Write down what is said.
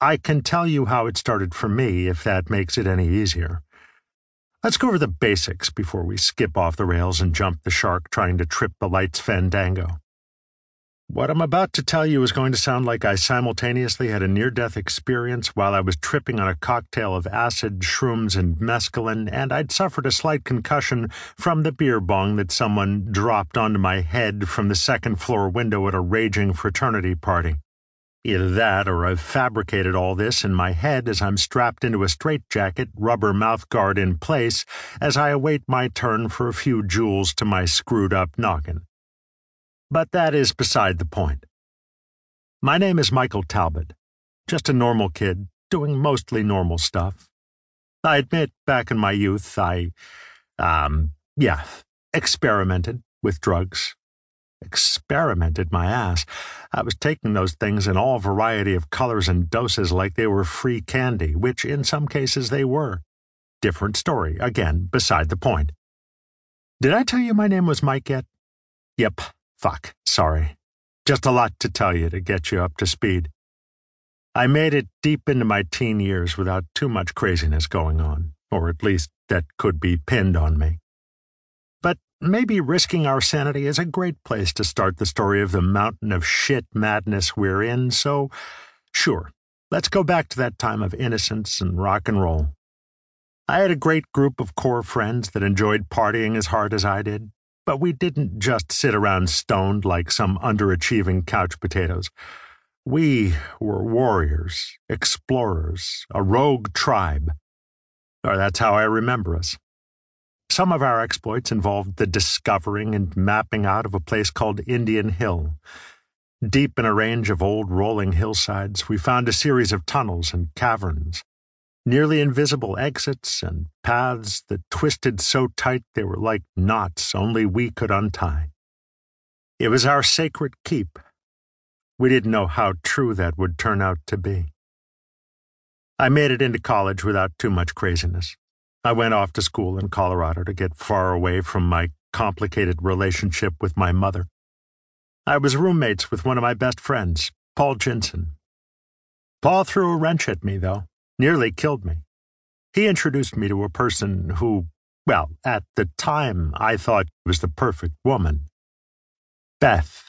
I can tell you how it started for me if that makes it any easier. Let's go over the basics before we skip off the rails and jump the shark trying to trip the light's fandango. What I'm about to tell you is going to sound like I simultaneously had a near death experience while I was tripping on a cocktail of acid, shrooms, and mescaline, and I'd suffered a slight concussion from the beer bong that someone dropped onto my head from the second floor window at a raging fraternity party. Either that, or I've fabricated all this in my head as I'm strapped into a straitjacket, rubber mouthguard in place, as I await my turn for a few joules to my screwed up noggin. But that is beside the point. My name is Michael Talbot, just a normal kid, doing mostly normal stuff. I admit, back in my youth, I, um, yeah, experimented with drugs. Experimented my ass. I was taking those things in all variety of colors and doses like they were free candy, which in some cases they were. Different story, again, beside the point. Did I tell you my name was Mike yet? Yep, Fuck, sorry. Just a lot to tell you to get you up to speed. I made it deep into my teen years without too much craziness going on, or at least that could be pinned on me. Maybe risking our sanity is a great place to start the story of the mountain of shit madness we're in, so sure, let's go back to that time of innocence and rock and roll. I had a great group of core friends that enjoyed partying as hard as I did, but we didn't just sit around stoned like some underachieving couch potatoes. We were warriors, explorers, a rogue tribe. Or that's how I remember us. Some of our exploits involved the discovering and mapping out of a place called Indian Hill. Deep in a range of old rolling hillsides, we found a series of tunnels and caverns nearly invisible exits and paths that twisted so tight they were like knots only we could untie. It was our sacred keep. We didn't know how true that would turn out to be. I made it into college without too much craziness. I went off to school in Colorado to get far away from my complicated relationship with my mother. I was roommates with one of my best friends, Paul Jensen. Paul threw a wrench at me, though nearly killed me. He introduced me to a person who, well, at the time I thought was the perfect woman. Beth.